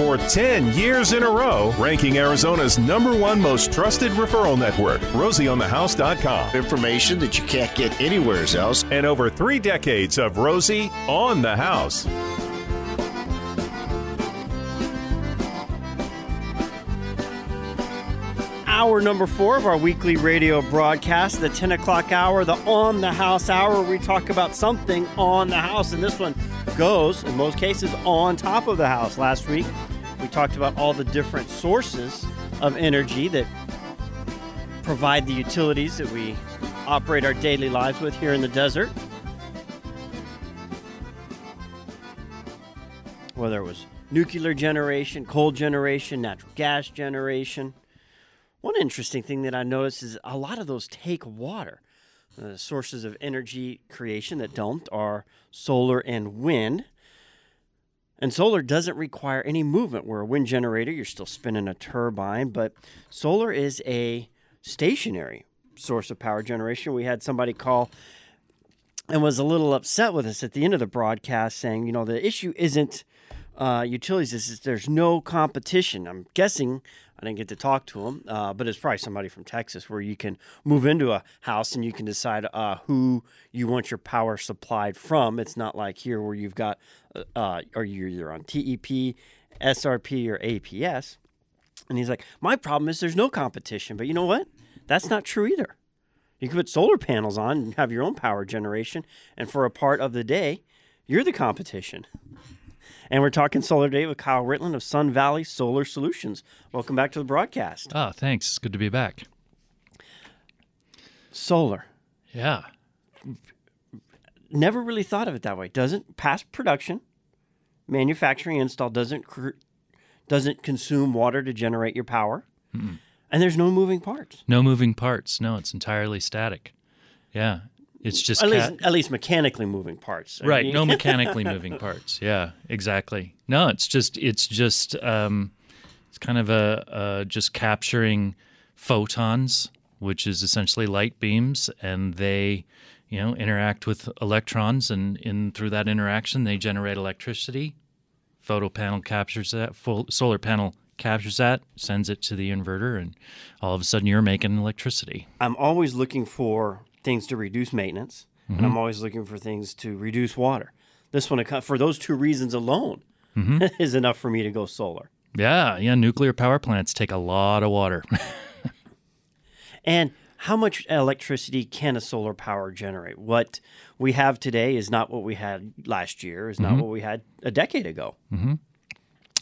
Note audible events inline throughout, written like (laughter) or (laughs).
for 10 years in a row, ranking Arizona's number one most trusted referral network, rosieonthehouse.com. Information that you can't get anywhere else. And over three decades of Rosie on the House. hour number four of our weekly radio broadcast, the 10 o'clock hour, the On the House hour. We talk about something on the house, and this one goes, in most cases, on top of the house. Last week, we talked about all the different sources of energy that provide the utilities that we operate our daily lives with here in the desert. Whether it was nuclear generation, coal generation, natural gas generation. One interesting thing that I noticed is a lot of those take water. The sources of energy creation that don't are solar and wind. And solar doesn't require any movement. Where a wind generator, you're still spinning a turbine, but solar is a stationary source of power generation. We had somebody call and was a little upset with us at the end of the broadcast saying, you know, the issue isn't uh, utilities is there's no competition. I'm guessing I didn't get to talk to him, uh, but it's probably somebody from Texas where you can move into a house and you can decide uh, who you want your power supplied from. It's not like here where you've got, uh, uh or you're either on TEP, SRP, or APS. And he's like, my problem is there's no competition. But you know what? That's not true either. You can put solar panels on and have your own power generation, and for a part of the day, you're the competition. And we're talking Solar Day with Kyle Ritland of Sun Valley Solar Solutions. Welcome back to the broadcast. Oh, thanks. It's good to be back. Solar. Yeah. Never really thought of it that way. Doesn't past production, manufacturing install doesn't cr- doesn't consume water to generate your power. Mm-mm. And there's no moving parts. No moving parts. No, it's entirely static. Yeah. It's just at least at least mechanically moving parts. Right. no (laughs) mechanically moving parts. Yeah, exactly. No, it's just it's just um, it's kind of a, a just capturing photons, which is essentially light beams, and they you know interact with electrons, and in through that interaction they generate electricity. Photo panel captures that. Full solar panel captures that, sends it to the inverter, and all of a sudden you're making electricity. I'm always looking for things to reduce maintenance, mm-hmm. and I'm always looking for things to reduce water. This one, for those two reasons alone, mm-hmm. (laughs) is enough for me to go solar. Yeah, yeah. Nuclear power plants take a lot of water. (laughs) and how much electricity can a solar power generate? What we have today is not what we had last year, is not mm-hmm. what we had a decade ago. Mm-hmm.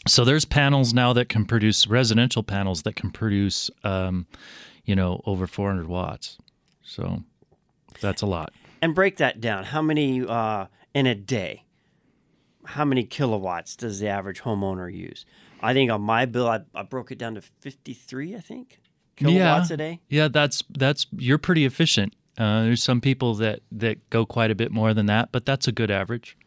So there's panels now that can produce residential panels that can produce, um, you know, over 400 watts. So that's a lot. And break that down. How many uh, in a day? How many kilowatts does the average homeowner use? I think on my bill, I, I broke it down to 53, I think, kilowatts yeah. a day. Yeah, that's that's you're pretty efficient. Uh, there's some people that that go quite a bit more than that, but that's a good average.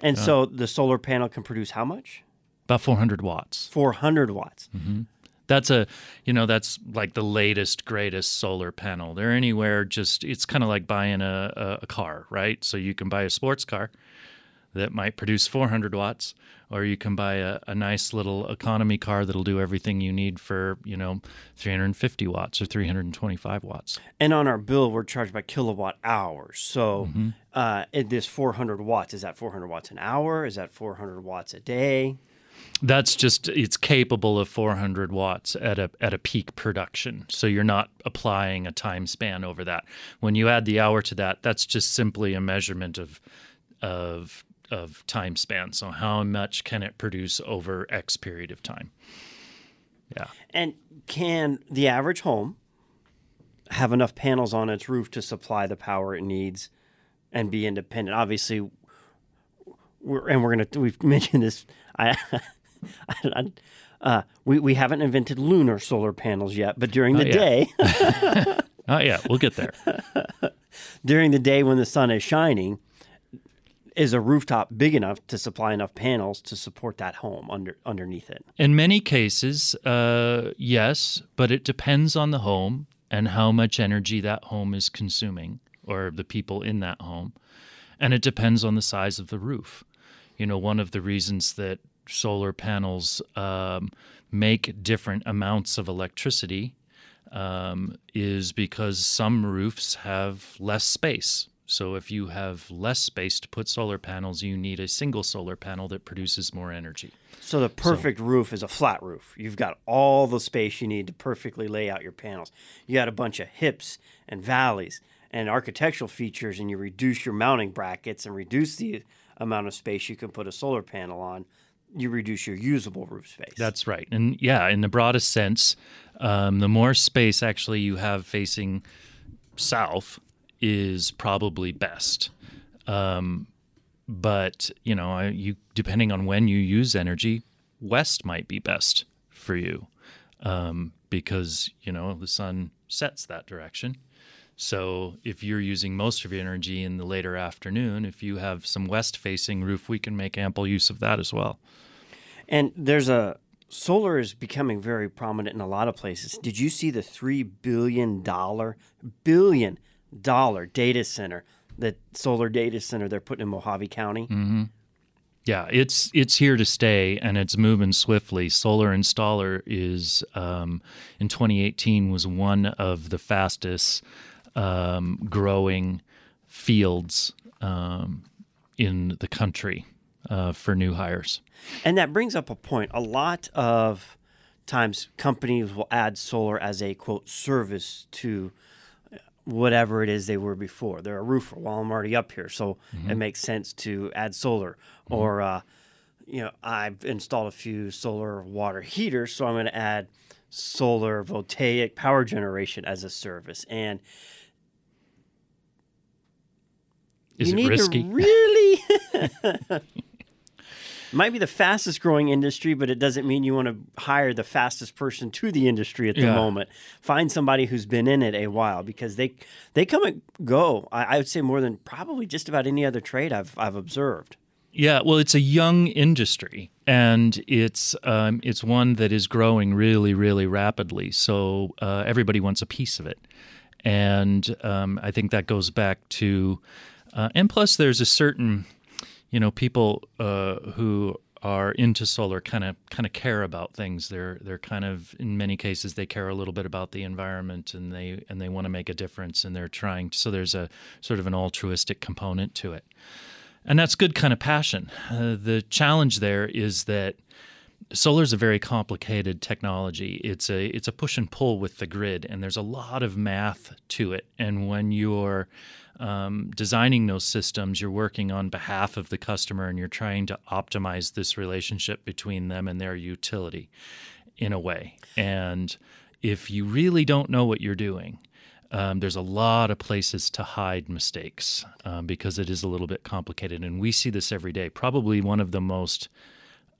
And uh, so the solar panel can produce how much? About 400 watts. 400 watts. Mm-hmm that's a you know that's like the latest greatest solar panel. They're anywhere just it's kind of like buying a, a, car right? So you can buy a sports car that might produce 400 watts or you can buy a, a nice little economy car that'll do everything you need for you know 350 watts or 325 watts. And on our bill we're charged by kilowatt hours. So mm-hmm. uh, this 400 watts is that 400 watts an hour? Is that 400 watts a day that's just it's capable of 400 watts at a at a peak production. So you're not applying a time span over that. When you add the hour to that, that's just simply a measurement of of of time span. So how much can it produce over X period of time? Yeah. And can the average home have enough panels on its roof to supply the power it needs and be independent? Obviously, we're, and we're gonna we've (laughs) mentioned this. (laughs) I uh, we, we haven't invented lunar solar panels yet, but during the day. (laughs) Oh yeah, we'll get there. during the day when the sun is shining, is a rooftop big enough to supply enough panels to support that home under underneath it? In many cases, uh, yes, but it depends on the home and how much energy that home is consuming or the people in that home, and it depends on the size of the roof. You know, one of the reasons that solar panels um, make different amounts of electricity um, is because some roofs have less space. So if you have less space to put solar panels, you need a single solar panel that produces more energy. So the perfect roof is a flat roof. You've got all the space you need to perfectly lay out your panels. You got a bunch of hips and valleys and architectural features, and you reduce your mounting brackets and reduce the amount of space you can put a solar panel on. You reduce your usable roof space. That's right. And yeah, in the broadest sense, um, the more space actually you have facing south is probably best. Um, but you know, you depending on when you use energy, west might be best for you um, because you know the sun sets that direction. So if you're using most of your energy in the later afternoon, if you have some west-facing roof, we can make ample use of that as well. And there's a solar is becoming very prominent in a lot of places. Did you see the three billion dollar billion dollar data center, the solar data center they're putting in Mohave County? Mm-hmm. Yeah, it's it's here to stay and it's moving swiftly. Solar Installer is um, in 2018 was one of the fastest um, growing fields um, in the country uh, for new hires. And that brings up a point. A lot of times companies will add solar as a quote service to whatever it is they were before. They're a roofer. Well, I'm already up here, so Mm-hmm. it makes sense to add solar. Or, uh, you know, I've installed a few solar water heaters, so I'm going to add solar voltaic power generation as a service. And Is you it need risky? to (laughs) really (laughs) might be the fastest growing industry, but it doesn't mean you want to hire the fastest person to the industry at the Yeah. moment. Find somebody who's been in it a while because they they come and go. I, I would say more than probably just about any other trade I've I've observed. Yeah, well, it's a young industry, and it's um, it's one that is growing really, really rapidly. So uh, everybody wants a piece of it, and um, I think that goes back to, uh, and plus, there's a certain, you know, people uh, who are into solar kind of kind of care about things. They're they're kind of in many cases they care a little bit about the environment, and they and they want to make a difference, and they're trying. So there's a sort of an altruistic component to it and that's good kind of passion. Uh, the challenge there is that solar is a very complicated technology. It's a it's a push and pull with the grid, and there's a lot of math to it. And when you're um, designing those systems, you're working on behalf of the customer, and you're trying to optimize this relationship between them and their utility, in a way. And if you really don't know what you're doing, um, there's a lot of places to hide mistakes um, because it is a little bit complicated. And we see this every day. Probably one of the most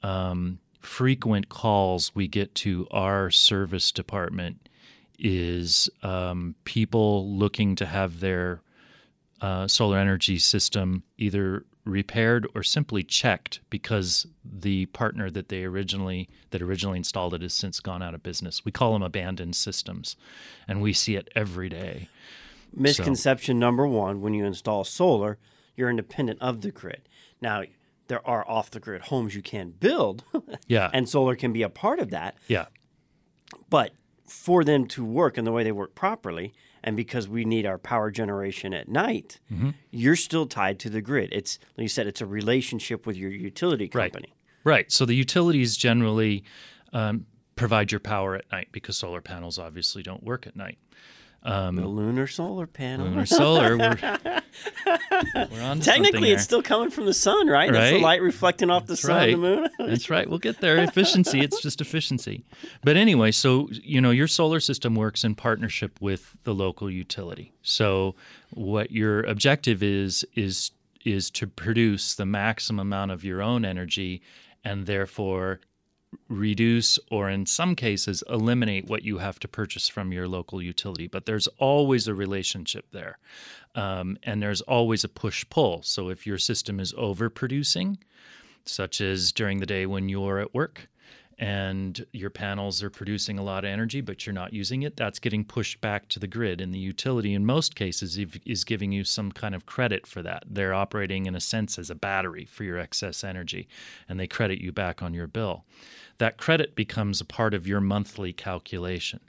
um, frequent calls we get to our service department is um, people looking to have their uh, solar energy system either repaired or simply checked because the partner that they originally that originally installed it has since gone out of business. We call them abandoned systems, and we see it every day. Misconception number one: when you install solar, you're independent of the grid. Now there are off the grid homes you can build, (laughs) Yeah, and solar can be a part of that. yeah, But for them to work in the way they work properly, and because we need our power generation at night, Mm-hmm. you're still tied to the grid. It's like you said, it's a relationship with your utility Right. company. right. So the utilities generally um, provide your power at night because solar panels obviously don't work at night. Um, the lunar solar panel. Lunar solar, we're, (laughs) we're on Technically, it's still coming from the sun, right? That's the light reflecting off the sun right. and the moon. (laughs) That's right. We'll get there. Efficiency. It's just efficiency. But anyway, so you know, your solar system works in partnership with the local utility. So what your objective is is is to produce the maximum amount of your own energy and therefore reduce or in some cases eliminate what you have to purchase from your local utility but there's always a relationship there um, and there's always a push pull so if your system is overproducing such as during the day when you're at work and your panels are producing a lot of energy, but you're not using it, that's getting pushed back to the grid. And the utility, in most cases, is giving you some kind of credit for that. They're operating, in a sense, as a battery for your excess energy, and they credit you back on your bill. That credit becomes a part of your monthly calculation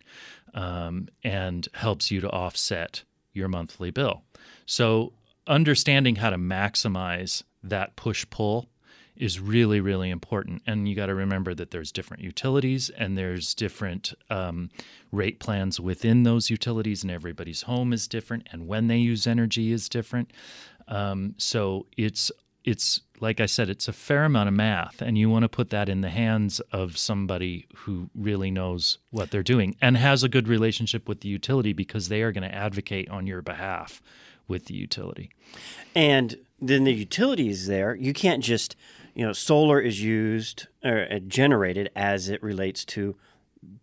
um, and helps you to offset your monthly bill. So, understanding how to maximize that push pull is really really important and you got to remember that there's different utilities and there's different um, rate plans within those utilities and everybody's home is different and when they use energy is different um, so it's it's like I said, it's a fair amount of math, and you want to put that in the hands of somebody who really knows what they're doing and has a good relationship with the utility because they are going to advocate on your behalf with the utility. And then the utility is there. You can't just you know, solar is used or uh, generated as it relates to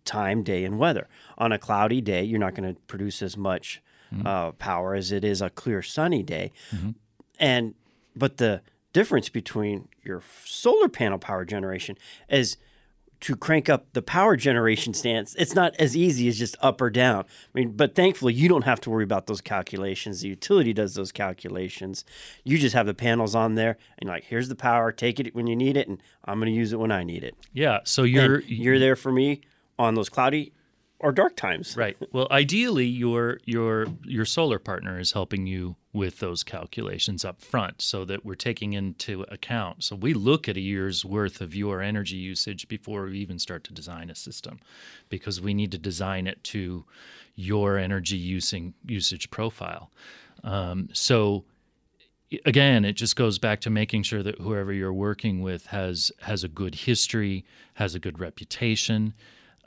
time, day, and weather. On a cloudy day, you're not going to produce as much mm-hmm. uh, power as it is a clear sunny day. Mm-hmm. And but the difference between your solar panel power generation is to crank up the power generation stance, it's not as easy as just up or down. I mean, but thankfully, you don't have to worry about those calculations. The utility does those calculations. You just have the panels on there, and like, here's the power. Take it when you need it, and I'm going to use it when I need it. Yeah. So you're and you're there for me on those cloudy or dark times. Right. Well, ideally, your your your solar partner is helping you with those calculations up front, so that we're taking into account. So we look at a year's worth of your energy usage before we even start to design a system, because we need to design it to your energy using usage profile. Um, so again it just goes back to making sure that whoever you're working with has has a good history has a good reputation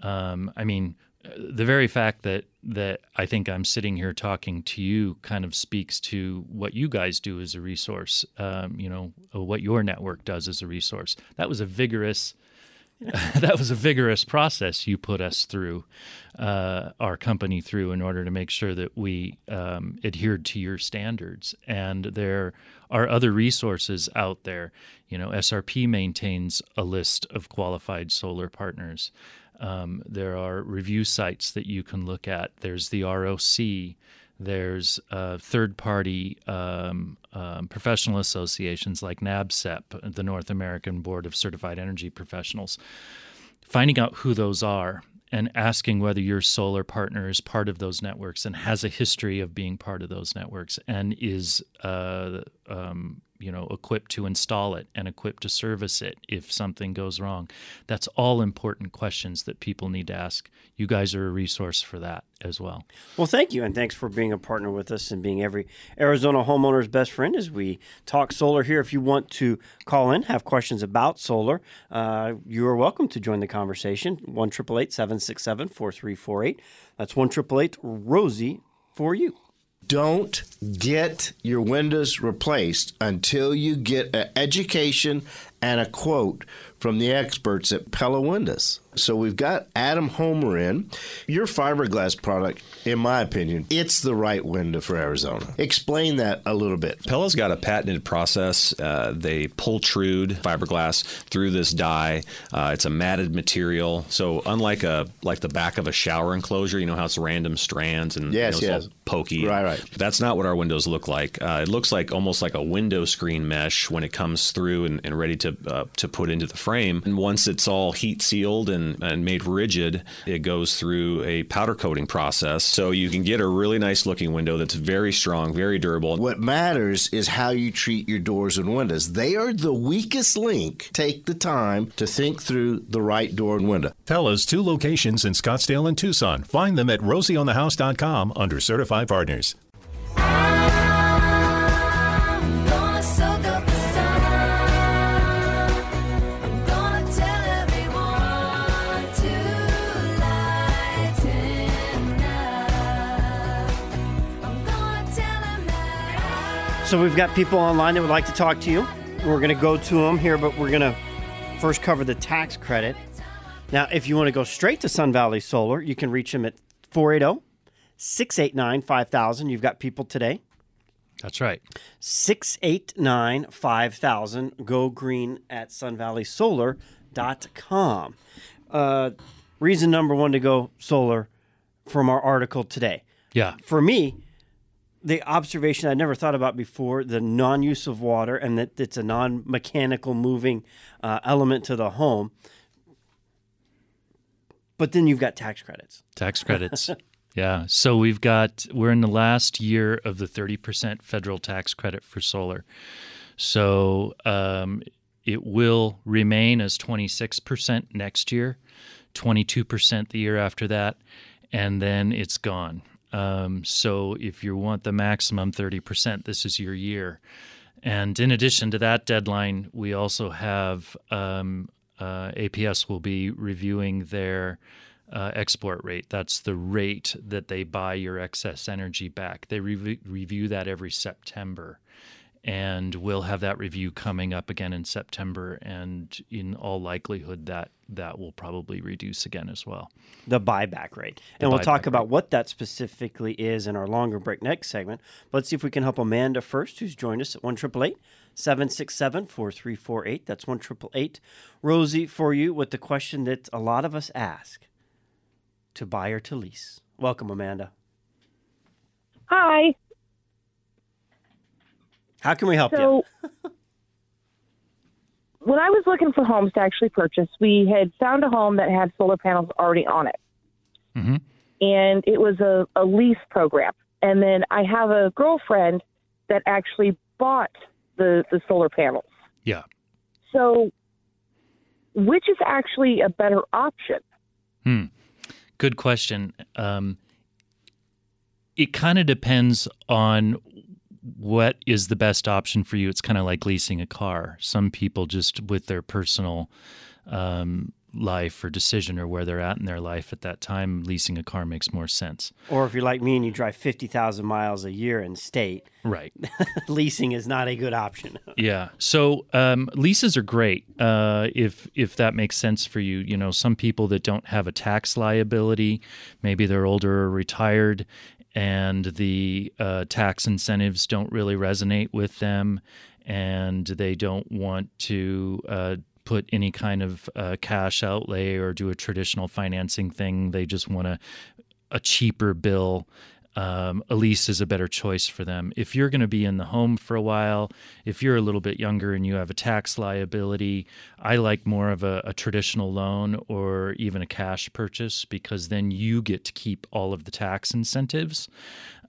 um, i mean the very fact that that I think I'm sitting here talking to you kind of speaks to what you guys do as a resource. Um, you know what your network does as a resource. That was a vigorous. (laughs) that was a vigorous process you put us through, uh, our company through, in order to make sure that we um, adhered to your standards. And there are other resources out there. You know, SRP maintains a list of qualified solar partners. Um, there are review sites that you can look at. There's the ROC. There's uh, third party um, um, professional associations like NABCEP, the North American Board of Certified Energy Professionals. Finding out who those are and asking whether your solar partner is part of those networks and has a history of being part of those networks and is uh, um, you know equipped to install it and equipped to service it if something goes wrong. That's all important questions that people need to ask. You guys are a resource for that as well. Well thank you and thanks for being a partner with us and being every arizona homeowner's best friend as we talk solar here. If you want to call in have questions about solar uh, you are welcome to join the conversation. 1 767 4348 that's 1 rosie for you don't get your windows replaced until you get an education and a quote from the experts at Pella Windows. So we've got Adam Homer in. Your fiberglass product, in my opinion, it's the right window for Arizona. Explain that a little bit. Pella's got a patented process. Uh, they pultrude fiberglass through this die. Uh, it's a matted material. So unlike a like the back of a shower enclosure, you know how it's random strands and yes, you know, yes. pokey. Right, right. That's not what our windows look like. Uh, it looks like almost like a window screen mesh when it comes through and, and ready to uh, to put into the frame. And once it's all heat sealed and and, and made rigid, it goes through a powder coating process. So you can get a really nice looking window that's very strong, very durable. What matters is how you treat your doors and windows. They are the weakest link. Take the time to think through the right door and window. Pella's two locations in Scottsdale and Tucson. Find them at rosieonthehouse.com under certified partners. So we've got people online that would like to talk to you. We're going to go to them here, but we're going to first cover the tax credit. Now, if you want to go straight to Sun Valley Solar, you can reach them at 480 689 5000. You've got people today. That's right. 689 5000. Go green at sunvalleysolar.com. Uh, reason number one to go solar from our article today. Yeah. For me, the observation I never thought about before the non use of water and that it's a non mechanical moving uh, element to the home. But then you've got tax credits. Tax credits. (laughs) yeah. So we've got, we're in the last year of the 30% federal tax credit for solar. So um, it will remain as 26% next year, 22% the year after that, and then it's gone. Um, so if you want the maximum 30%, this is your year. And in addition to that deadline, we also have um, uh, APS will be reviewing their uh, export rate. That's the rate that they buy your excess energy back. They re- review that every September and we'll have that review coming up again in September. And in all likelihood, that that will probably reduce again as well. The buyback rate, and we'll talk about what that specifically is in our longer break next segment. But let's see if we can help Amanda first, who's joined us at one triple eight. 767 4348. That's 1 Rosie for you with the question that a lot of us ask to buy or to lease. Welcome, Amanda. Hi. How can we help so, you? when I was looking for homes to actually purchase, we had found a home that had solar panels already on it. Mm-hmm. And it was a, a lease program. And then I have a girlfriend that actually bought the, the solar panels. Yeah. So, which is actually a better option? Hmm. Good question. Um, it kind of depends on what is the best option for you. It's kind of like leasing a car. Some people just with their personal um, life or decision or where they're at in their life at that time, leasing a car makes more sense. Or if you're like me and you drive 50,000 miles a year in state, right. (laughs) leasing is not a good option. (laughs) yeah. So um, leases are great uh, if if that makes sense for you. You know, some people that don't have a tax liability, maybe they're older or retired, and the uh, tax incentives don't really resonate with them, and they don't want to uh, put any kind of uh, cash outlay or do a traditional financing thing. They just want a, a cheaper bill um, a lease is a better choice for them. If you're going to be in the home for a while, if you're a little bit younger and you have a tax liability, I like more of a, a traditional loan or even a cash purchase because then you get to keep all of the tax incentives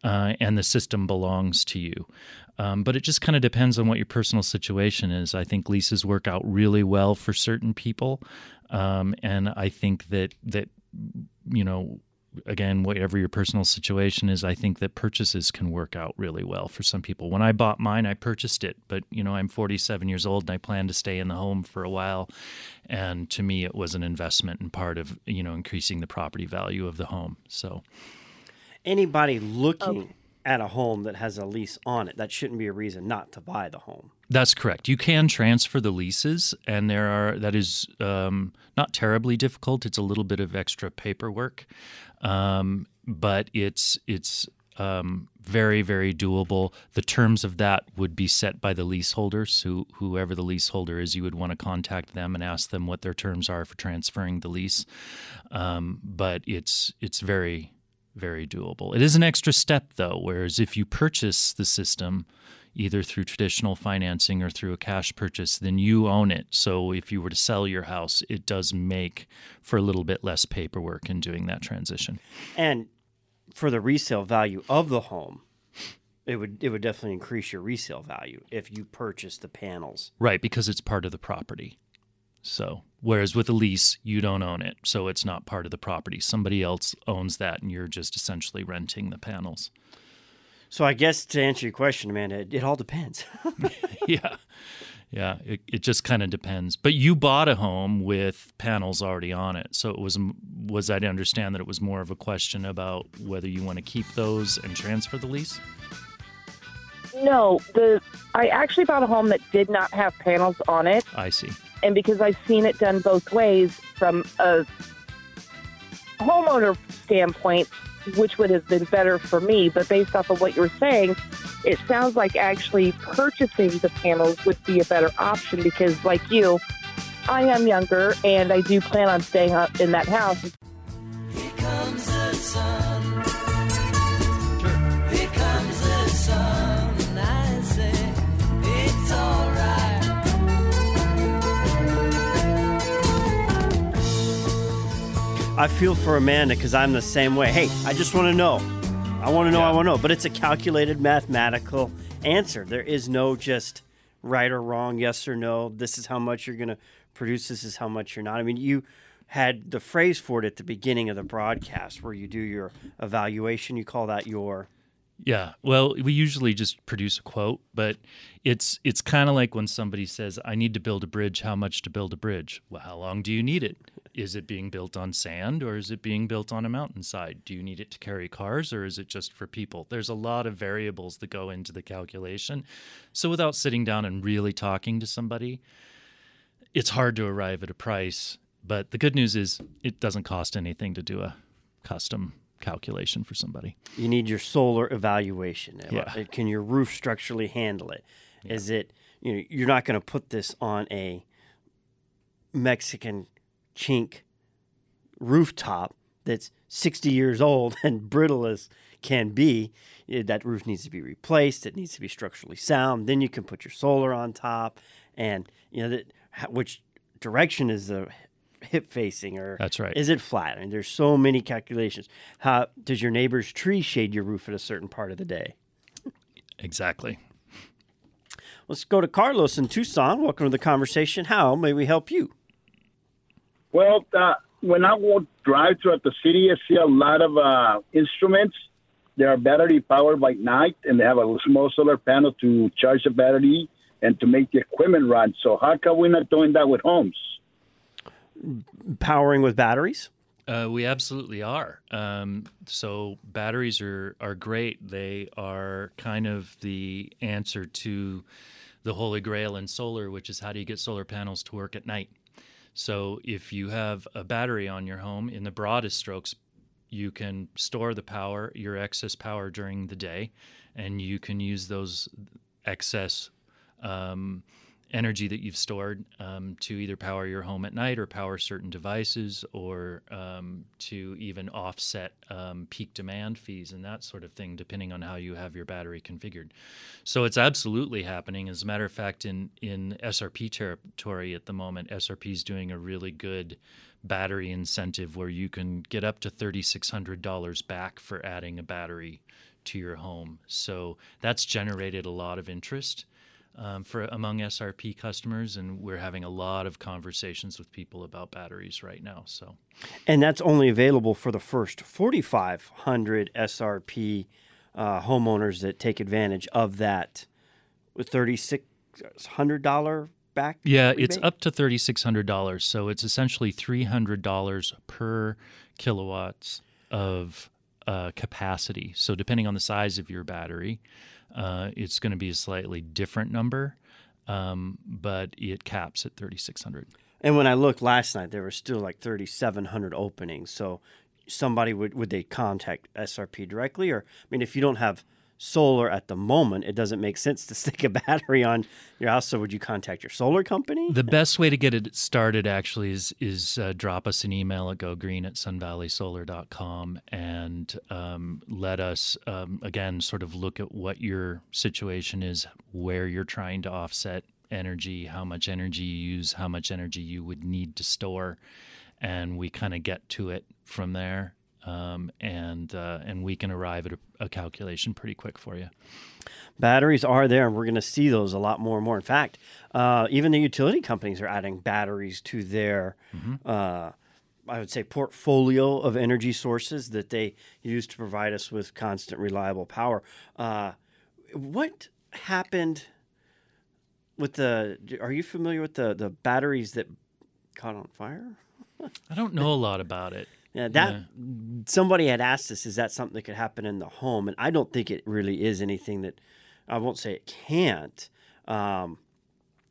uh, and the system belongs to you. Um, but it just kind of depends on what your personal situation is. I think leases work out really well for certain people, um, and I think that that you know again, whatever your personal situation is, I think that purchases can work out really well for some people. When I bought mine, I purchased it, but you know, I'm 47 years old and I plan to stay in the home for a while. And to me, it was an investment and part of you know increasing the property value of the home. So, anybody looking. Okay. At a home that has a lease on it, that shouldn't be a reason not to buy the home. That's correct. You can transfer the leases, and there are that is um, not terribly difficult. It's a little bit of extra paperwork, um, but it's it's um, very very doable. The terms of that would be set by the leaseholders. Who whoever the leaseholder is, you would want to contact them and ask them what their terms are for transferring the lease. Um, but it's it's very very doable. It is an extra step though. Whereas if you purchase the system either through traditional financing or through a cash purchase, then you own it. So if you were to sell your house, it does make for a little bit less paperwork in doing that transition. And for the resale value of the home, it would it would definitely increase your resale value if you purchase the panels. Right, because it's part of the property. So, whereas with a lease, you don't own it, so it's not part of the property. Somebody else owns that, and you're just essentially renting the panels. So I guess to answer your question, Amanda, it, it all depends. (laughs) yeah. Yeah, it, it just kind of depends. But you bought a home with panels already on it, so it was was I to understand that it was more of a question about whether you want to keep those and transfer the lease. No, the I actually bought a home that did not have panels on it. I see. And because I've seen it done both ways from a homeowner standpoint, which would have been better for me. But based off of what you're saying, it sounds like actually purchasing the panels would be a better option because, like you, I am younger, and I do plan on staying up in that house. I feel for Amanda because I'm the same way. Hey, I just want to know. I want to know. I want to know. But it's a calculated mathematical answer. There is no just right or wrong, yes or no. This is how much you're going to produce. This is how much you're not. I mean, you had the phrase for it at the beginning of the broadcast where you do your evaluation. You call that your Yeah. Well, we usually just produce a quote, but it's it's kind of like when somebody says, "I need to build a bridge. How much to build a bridge?" Well, how long do you need it? Is it being built on sand or is it being built on a mountainside? Do you need it to carry cars or is it just for people? There's a lot of variables that go into the calculation. So without sitting down and really talking to somebody, it's hard to arrive at a price. But the good news is it doesn't cost anything to do a custom calculation for somebody. you need your solar evaluation. Yeah. Can your roof structurally handle it? Is it you know you're not going to put this on a Mexican chink rooftop that's 60 years old (laughs) and brittle as can be. Eh, That roof needs to be replaced. It needs to be structurally sound. Then you can put your solar on top, and you know that which direction is the hip facing or That's right. is it flat? I mean, there's so many calculations. How does your neighbor's tree shade your roof at a certain part of the day? Exactly. Let's go to Carlos in Tucson. Welcome to the conversation. How may we help you? Well, uh, when I walk drive throughout the city, I see a lot of uh, instruments. They are battery powered by night, and they have a small solar panel to charge the battery and to make the equipment run. So how come we're not doing that with homes? Powering with batteries? Uh, we absolutely are. Um, so batteries are are great. They are kind of the answer to the holy grail in solar, which is how do you get solar panels to work at night? So if you have a battery on your home, in the broadest strokes, you can store the power, your excess power during the day, and you can use those excess um, energy that you've stored um, to either power your home at night or power certain devices or um, to even offset um, peak demand fees and that sort of thing, depending on how you have your battery configured. So it's absolutely happening. As a matter of fact, in, in SRP territory at the moment, SRP is doing a really good battery incentive where you can get up to $3,600 back for adding a battery to your home. So that's generated a lot of interest um, for among SRP customers, and we're having a lot of conversations with people about batteries right now. So And that's only available for the first 4,500 SRP uh, homeowners that take advantage of that $3,600 back? yeah, it's up to thirty six hundred dollars. So it's essentially three hundred dollars per kilowatts of uh, capacity. So depending on the size of your battery, uh, it's going to be a slightly different number, um, but it caps at thirty six hundred. And when I looked last night, there were still like 3,700 openings. So somebody would would they contact SRP directly, or I mean, if you don't have solar at the moment, it doesn't make sense to (laughs) stick a battery on your house. So would you contact your solar company? The best way to get it started actually is is uh, drop us an email at gogreen at sunvalleysolar.com and um, let us um, again sort of look at what your situation is, where you're trying to offset energy, how much energy you use, how much energy you would need to store, and we kind of get to it from there. Um, and uh, and we can arrive at a, a calculation pretty quick for you. batteries are there, and we're going to see those a lot more and more. In fact, uh, even the utility companies are adding batteries to their, uh, I would say, portfolio of energy sources that they use to provide us with constant, reliable power. Uh, what happened with the? Are you familiar with the the batteries that caught on fire? I don't know a lot about it. Yeah, that Yeah. somebody had asked us, is that something that could happen in the home? And I don't think it really is anything that I won't say it can't. Um,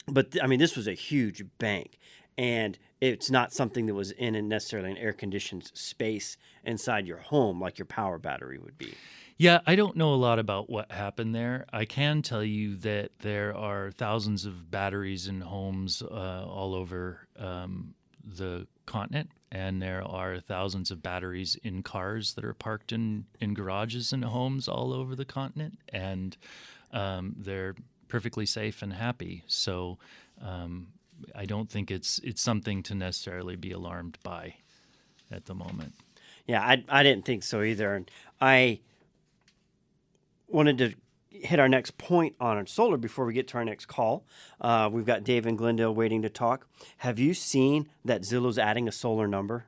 but I mean, this was a huge bank, and it's not something that was in a necessarily an air conditioned space inside your home like your power battery would be. Yeah, I don't know a lot about what happened there. I can tell you that there are thousands of batteries in homes uh, all over um, the continent, and there are thousands of batteries in cars that are parked in, in garages and homes all over the continent, and um, they're perfectly safe and happy. So um, I don't think it's it's something to necessarily be alarmed by at the moment. Yeah, I, I didn't think so either. And I wanted to hit our next point on solar before we get to our next call. Uh, we've got Dave and Glendale waiting to talk. Have you seen that Zillow's adding a solar number?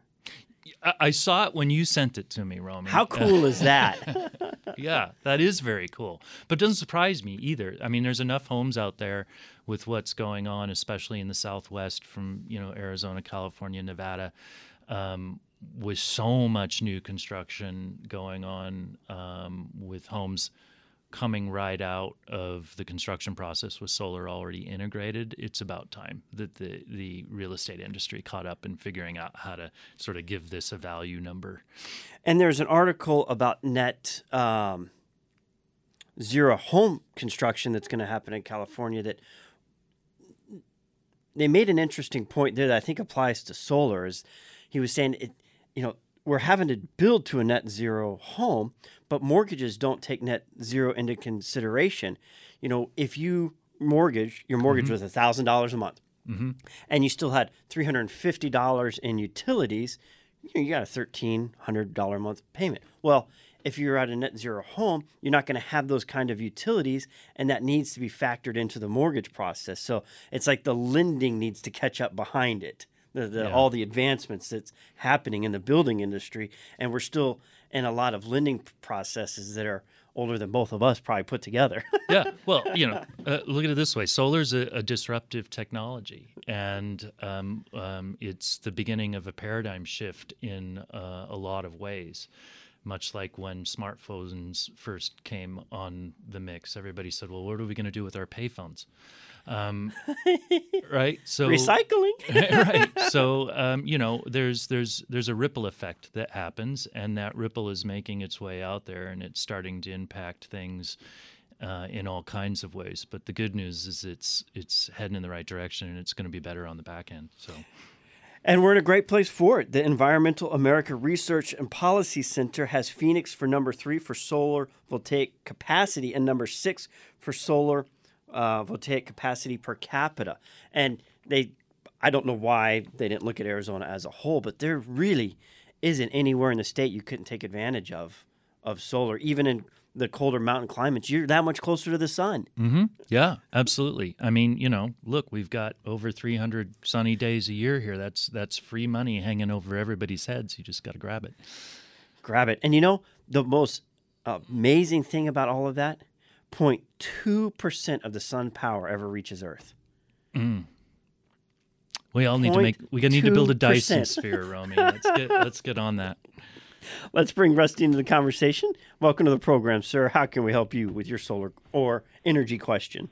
I, saw it when you sent it to me, Romy. How cool is that? (laughs) yeah, that is very cool. But doesn't surprise me either. I mean, there's enough homes out there with what's going on, especially in the Southwest, from you know Arizona, California, Nevada, um, with so much new construction going on um, with homes coming right out of the construction process with solar already integrated, it's about time that the, the real estate industry caught up in figuring out how to sort of give this a value number. And there's an article about net um, zero home construction that's going to happen in California that they made an interesting point there that I think applies to solar. Is he was saying it, you know, we're having to build to a net zero home, but mortgages don't take net zero into consideration. You know, if you mortgage, your mortgage mm-hmm. was thousand dollars a month, mm-hmm. and you still had three hundred and fifty dollars in utilities, you, you got a thirteen hundred dollar a month payment. Well, if you're at a net zero home, you're not going to have those kind of utilities, and that needs to be factored into the mortgage process. So it's like the lending needs to catch up behind it the, the, yeah. all the advancements that's happening in the building industry, and we're still in a lot of lending processes that are older than both of us probably put together. (laughs) yeah, well, you know, uh, look at it this way: solar is a, a disruptive technology, and um, um, it's the beginning of a paradigm shift in uh, a lot of ways. Much like when smartphones first came on the mix, everybody said, "Well, what are we going to do with our payphones?" Um, (laughs) right. So recycling. (laughs) right. So um, you know, there's there's there's a ripple effect that happens, and that ripple is making its way out there, and it's starting to impact things. Uh, in all kinds of ways, but the good news is it's it's heading in the right direction, and it's going to be better on the back end. So, and we're in a great place for it. The Environmental America Research and Policy Center has Phoenix for number three for solar voltaic capacity and number six for solar uh, voltaic capacity per capita. And they, I don't know why they didn't look at Arizona as a whole, but there really isn't anywhere in the state you couldn't take advantage of of solar, even in the colder mountain climates. You're that much closer to the sun. Mm-hmm. Yeah, absolutely. I mean, you know, look, we've got over 300 sunny days a year here. That's that's free money hanging over everybody's heads. You just got to grab it. Grab it. And you know, the most amazing thing about all of that 0.2% of the sun power ever reaches Earth. Mm. We all need to make. We need to build a Dyson sphere, Romy. Let's get let's get on that. (laughs) Let's bring Rusty into the conversation. Welcome to the program, sir. How can we help you with your solar or energy question?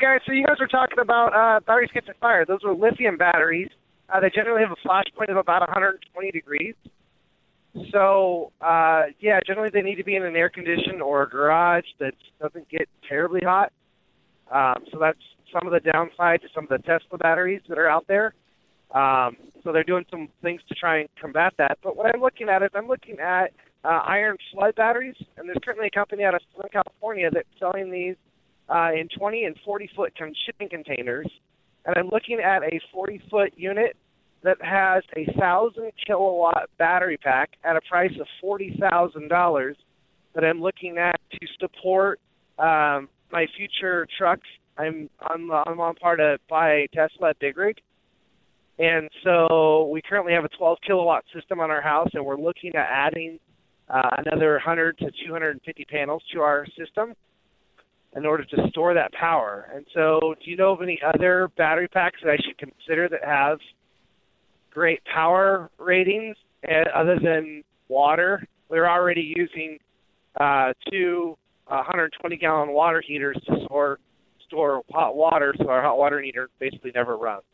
Guys, so you guys were talking about uh, batteries catching fire. Those are lithium batteries. Uh, they generally have a flash point of about 120 degrees. So, uh, yeah, generally they need to be in an air conditioned or a garage that doesn't get terribly hot. Um, so that's some of the downside to some of the Tesla batteries that are out there. Um, so they're doing some things to try and combat that. But what I'm looking at is I'm looking at uh, iron flow batteries, and there's currently a company out of Southern California that's selling these uh, in 20 and 40 foot shipping containers. And I'm looking at a 40 foot unit that has a thousand kilowatt battery pack at a price of forty thousand dollars that I'm looking at to support um, my future trucks. I'm I'm I'm on part to buy a Tesla Big Rig, and so we currently have a 12 kilowatt system on our house, and we're looking at adding uh, another 100 to 250 panels to our system in order to store that power. And so, do you know of any other battery packs that I should consider that have great power ratings uh, other than water. We're already using uh, two 120 gallon water heaters to store store hot water, so our hot water heater basically never runs.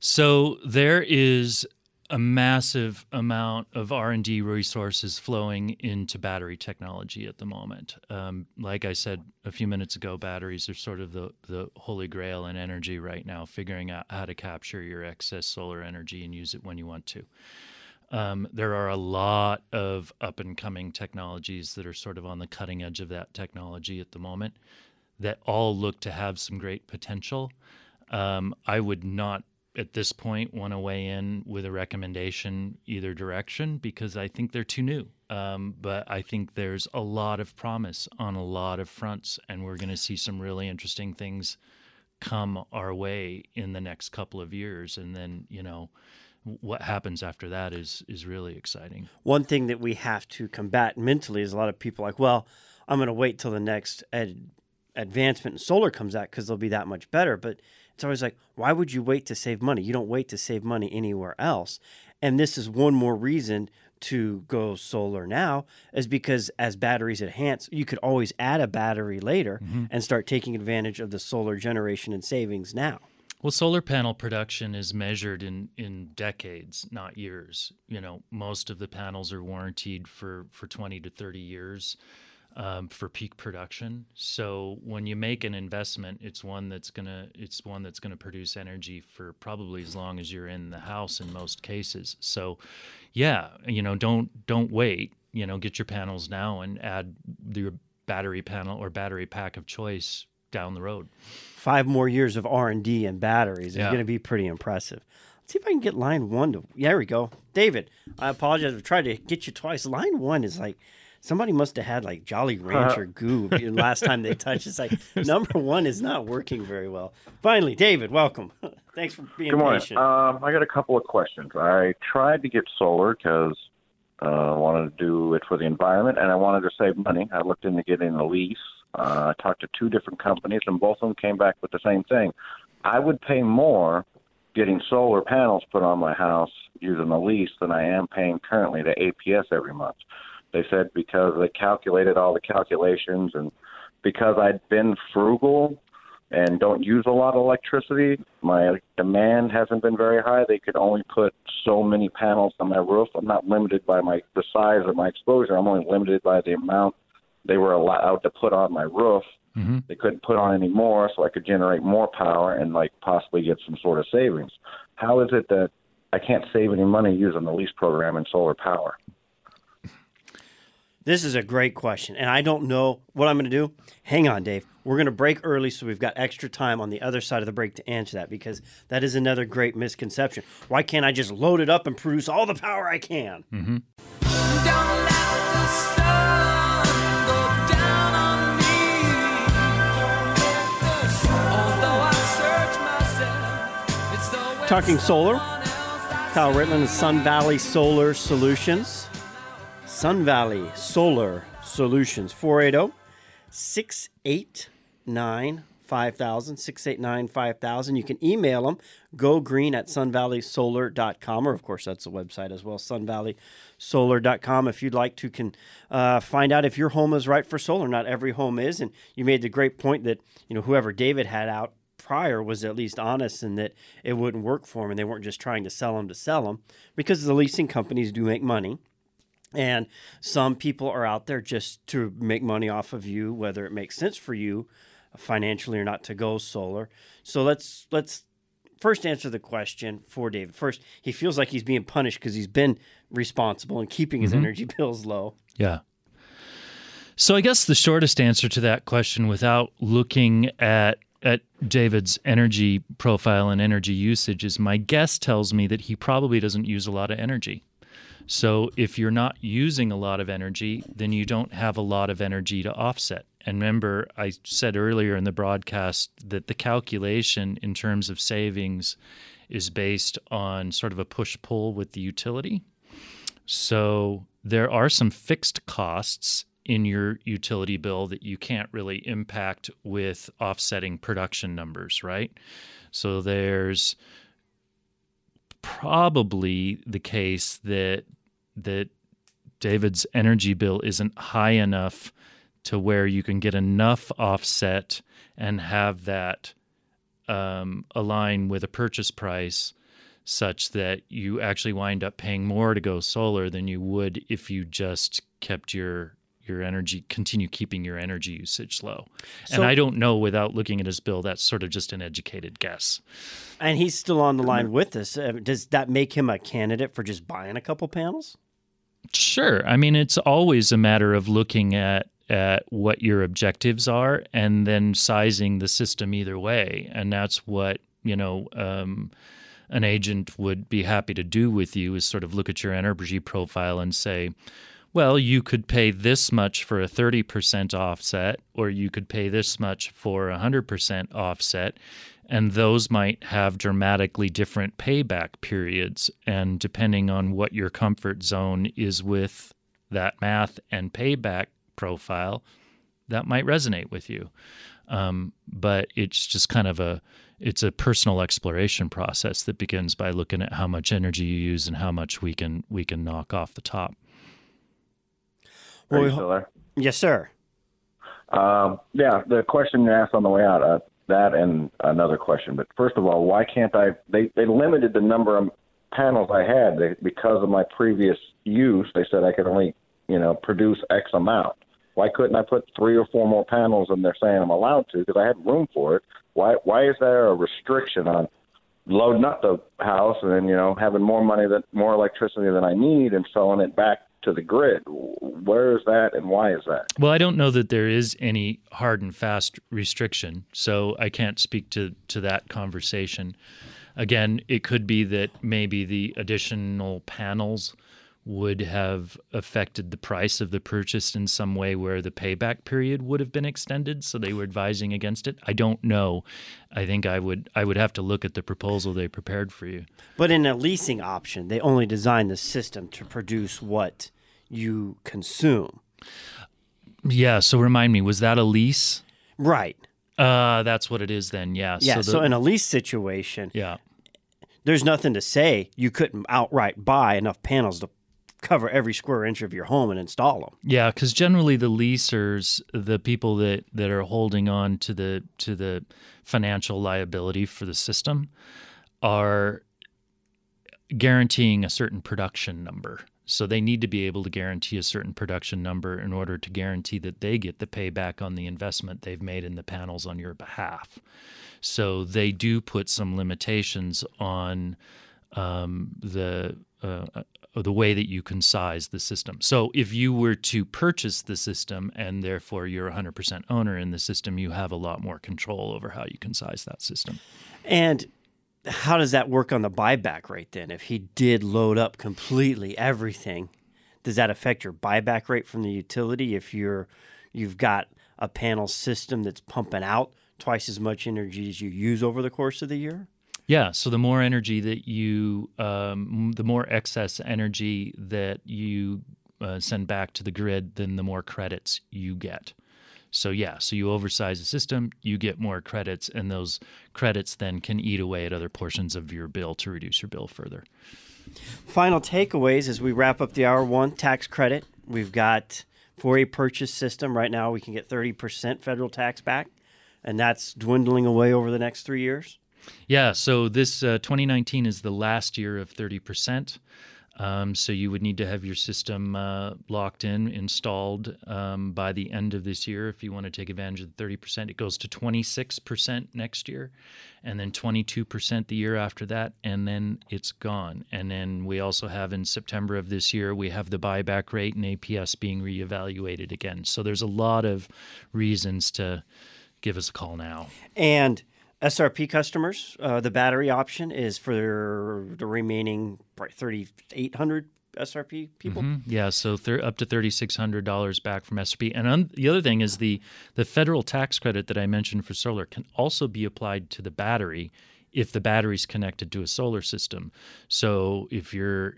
So there is a massive amount of r&d resources flowing into battery technology at the moment. Um, like i said a few minutes ago batteries are sort of the, the holy grail in energy right now figuring out how to capture your excess solar energy and use it when you want to. Um, there are a lot of up and coming technologies that are sort of on the cutting edge of that technology at the moment that all look to have some great potential. Um, i would not at this point want to weigh in with a recommendation either direction because I think they're too new. Um, but I think there's a lot of promise on a lot of fronts, and we're going to see some really interesting things come our way in the next couple of years. And then, you know, what happens after that is is really exciting. One thing that we have to combat mentally is a lot of people like, well, I'm going to wait till the next ad- advancement in solar comes out because they'll be that much better. But it's always like, why would you wait to save money? You don't wait to save money anywhere else. And this is one more reason to go solar now is because as batteries enhance, you could always add a battery later mm-hmm. and start taking advantage of the solar generation and savings now. Well, solar panel production is measured in, in decades, not years. You know, most of the panels are warranted for, for 20 to 30 years um, for peak production. So when you make an investment, it's one that's gonna it's one that's gonna produce energy for probably as long as you're in the house in most cases. So, yeah, you know, don't don't wait. You know, get your panels now and add your battery panel or battery pack of choice down the road. Five more years of R and D and batteries is yeah. going to be pretty impressive. Let's see if I can get line one to. Yeah, there we go, David. I apologize. I've tried to get you twice. Line one is like somebody must have had like Jolly Rancher uh, goo (laughs) last time they touched. It's like number one is not working very well. Finally, David, welcome. (laughs) Thanks for being Good morning. patient. Um, I got a couple of questions. I tried to get solar because uh, I wanted to do it for the environment and I wanted to save money. I looked into getting a lease. Uh, I talked to two different companies and both of them came back with the same thing. I would pay more getting solar panels put on my house using a lease than I am paying currently to APS every month. They said because they calculated all the calculations and because I'd been frugal and don't use a lot of electricity, my demand hasn't been very high. They could only put so many panels on my roof. I'm not limited by my the size of my exposure. I'm only limited by the amount they were allowed to put on my roof. Mm-hmm. They couldn't put on any more, so I could generate more power and like possibly get some sort of savings. How is it that I can't save any money using the lease program in solar power? This is a great question. And I don't know what I'm going to do. Hang on, Dave. We're going to break early so we've got extra time on the other side of the break to answer that because that is another great misconception. Why can't I just load it up and produce all the power I can? Mm-hmm. Talking solar, Kyle Ritland of Sun Valley Solar Solutions. Sun Valley Solar Solutions 480 689 5000 689 5000 you can email them go green at sunvalleysolar.com or of course that's the website as well sunvalleysolar.com if you'd like to can uh, find out if your home is right for solar not every home is and you made the great point that you know whoever david had out prior was at least honest in that it wouldn't work for them and they weren't just trying to sell them to sell them because the leasing companies do make money and some people are out there just to make money off of you, whether it makes sense for you financially or not to go solar. So let's let's first answer the question for David. First, he feels like he's being punished because he's been responsible and keeping his mm-hmm. energy (laughs) bills low. Yeah. So I guess the shortest answer to that question without looking at at David's energy profile and energy usage is my guess tells me that he probably doesn't use a lot of energy. So if you're not using a lot of energy, then you don't have a lot of energy to offset. And remember, I said earlier in the broadcast that the calculation in terms of savings is based on sort of a push pull with the utility. So there are some fixed costs in your utility bill that you can't really impact with offsetting production numbers, right? So there's probably the case that that David's energy bill isn't high enough to where you can get enough offset and have that um, align with a purchase price such that you actually wind up paying more to go solar than you would if you just kept your your energy continue keeping your energy usage low. So- and I don't know without looking at his bill that's sort of just an educated guess. And he's still on the line with us. Uh, Does that make him a candidate for just buying a couple panels? Sure. I mean, it's always a matter of looking at at what your objectives are and then sizing the system either way. And that's what, you know, um, an agent would be happy to do with you is sort of look at your energy profile and say, well, you could pay this much for a 30% offset, or you could pay this much for a 100% offset. And those might have dramatically different payback periods. And depending on what your comfort zone is with that math and payback profile, that might resonate with you. Um, but it's just kind of a it's a personal exploration process that begins by looking at how much energy you use and how much we can we can knock off the top. Are Well, you still there? Yes, sir. Um, yeah, the question you asked on the way out, uh, that and another question. But first of all, why can't I? They they limited the number of panels I had they, because of my previous use. They said I could only you know produce X amount. Why couldn't I put three or four more panels? And they're saying I'm allowed to because I had room for it. Why why is there a restriction on loading up the house and then you know having more money that more electricity than I need and selling it back to the grid? Where is that and why is that? Well, I don't know that there is any hard and fast restriction, so I can't speak to to that conversation. Again, it could be that maybe the additional panels would have affected the price of the purchase in some way where the payback period would have been extended so they were advising against it i don't know i think i would i would have to look at the proposal they prepared for you But in a leasing option, they only design the system to produce what you consume. yeah so remind me was that a lease Right. uh that's what it is then yeah Yeah. the- So, in a lease situation, yeah there's nothing to say you couldn't outright buy enough panels to cover every square inch of your home and install them. Yeah, because generally the leasers, the people that, that are holding on to the to the financial liability for the system, are guaranteeing a certain production number. So they need to be able to guarantee a certain production number in order to guarantee that they get the payback on the investment they've made in the panels on your behalf. So they do put some limitations on um, the uh, uh, the way that you can size the system. So if you were to purchase the system and therefore you're 100% owner in the system, you have a lot more control over how you can size that system. And how does that work on the buyback rate then? If he did load up completely everything, does that affect your buyback rate from the utility if you're you've got a panel system that's pumping out twice as much energy as you use over the course of the year? Yeah. So the more energy that you, um, the more excess energy that you uh, send back to the grid, then the more credits you get. So yeah, so you oversize the system, you get more credits, and those credits then can eat away at other portions of your bill to reduce your bill further. Final takeaways as we wrap up the hour one tax credit. We've got for a purchase system right now, we can get 30% federal tax back, and that's dwindling away over the next three years. Yeah, so this uh, 2019 is the last year of 30%. Um, so you would need to have your system uh, locked in, installed um, by the end of this year if you want to take advantage of the 30%. It goes to 26% next year, and then 22% the year after that, and then it's gone. And then we also have in September of this year, we have the buyback rate and APS being reevaluated again. So there's a lot of reasons to give us a call now. And SRP customers, uh, the battery option is for the remaining probably 3,800 SRP people. Mhm. Yeah, so up to thirty six hundred dollars back from SRP. And un- the other thing is the the federal tax credit that I mentioned for solar can also be applied to the battery if the battery's connected to a solar system. So if you're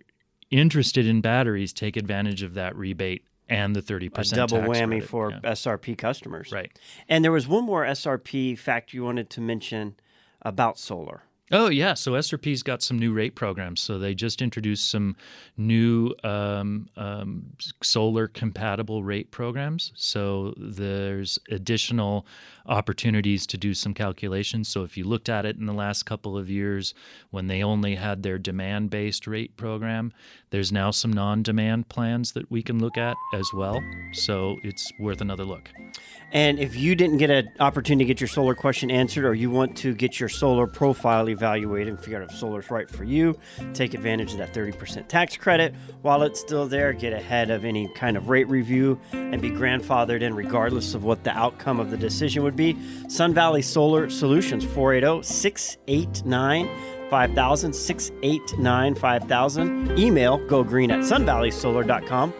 interested in batteries, take advantage of that rebate and the thirty A percent double whammy credit. for Yeah. SRP customers. Right. And there was one more SRP fact you wanted to mention about solar. Oh yeah, so SRP's got some new rate programs. So they just introduced some new um, um, solar compatible rate programs. So there's additional opportunities to do some calculations. So if you looked at it in the last couple of years when they only had their demand based rate program, there's now some non demand plans that we can look at as well. So it's worth another look. And if you didn't get an opportunity to get your solar question answered, or you want to get your solar profile evaluated and figure out if solar's right for you, take advantage of that 30% tax credit while it's still there. Get ahead of any kind of rate review and be grandfathered in regardless of what the outcome of the decision would be. Sun Valley Solar Solutions, 480 689 5000, 689 5000. Email go green at sunvalleysolar.com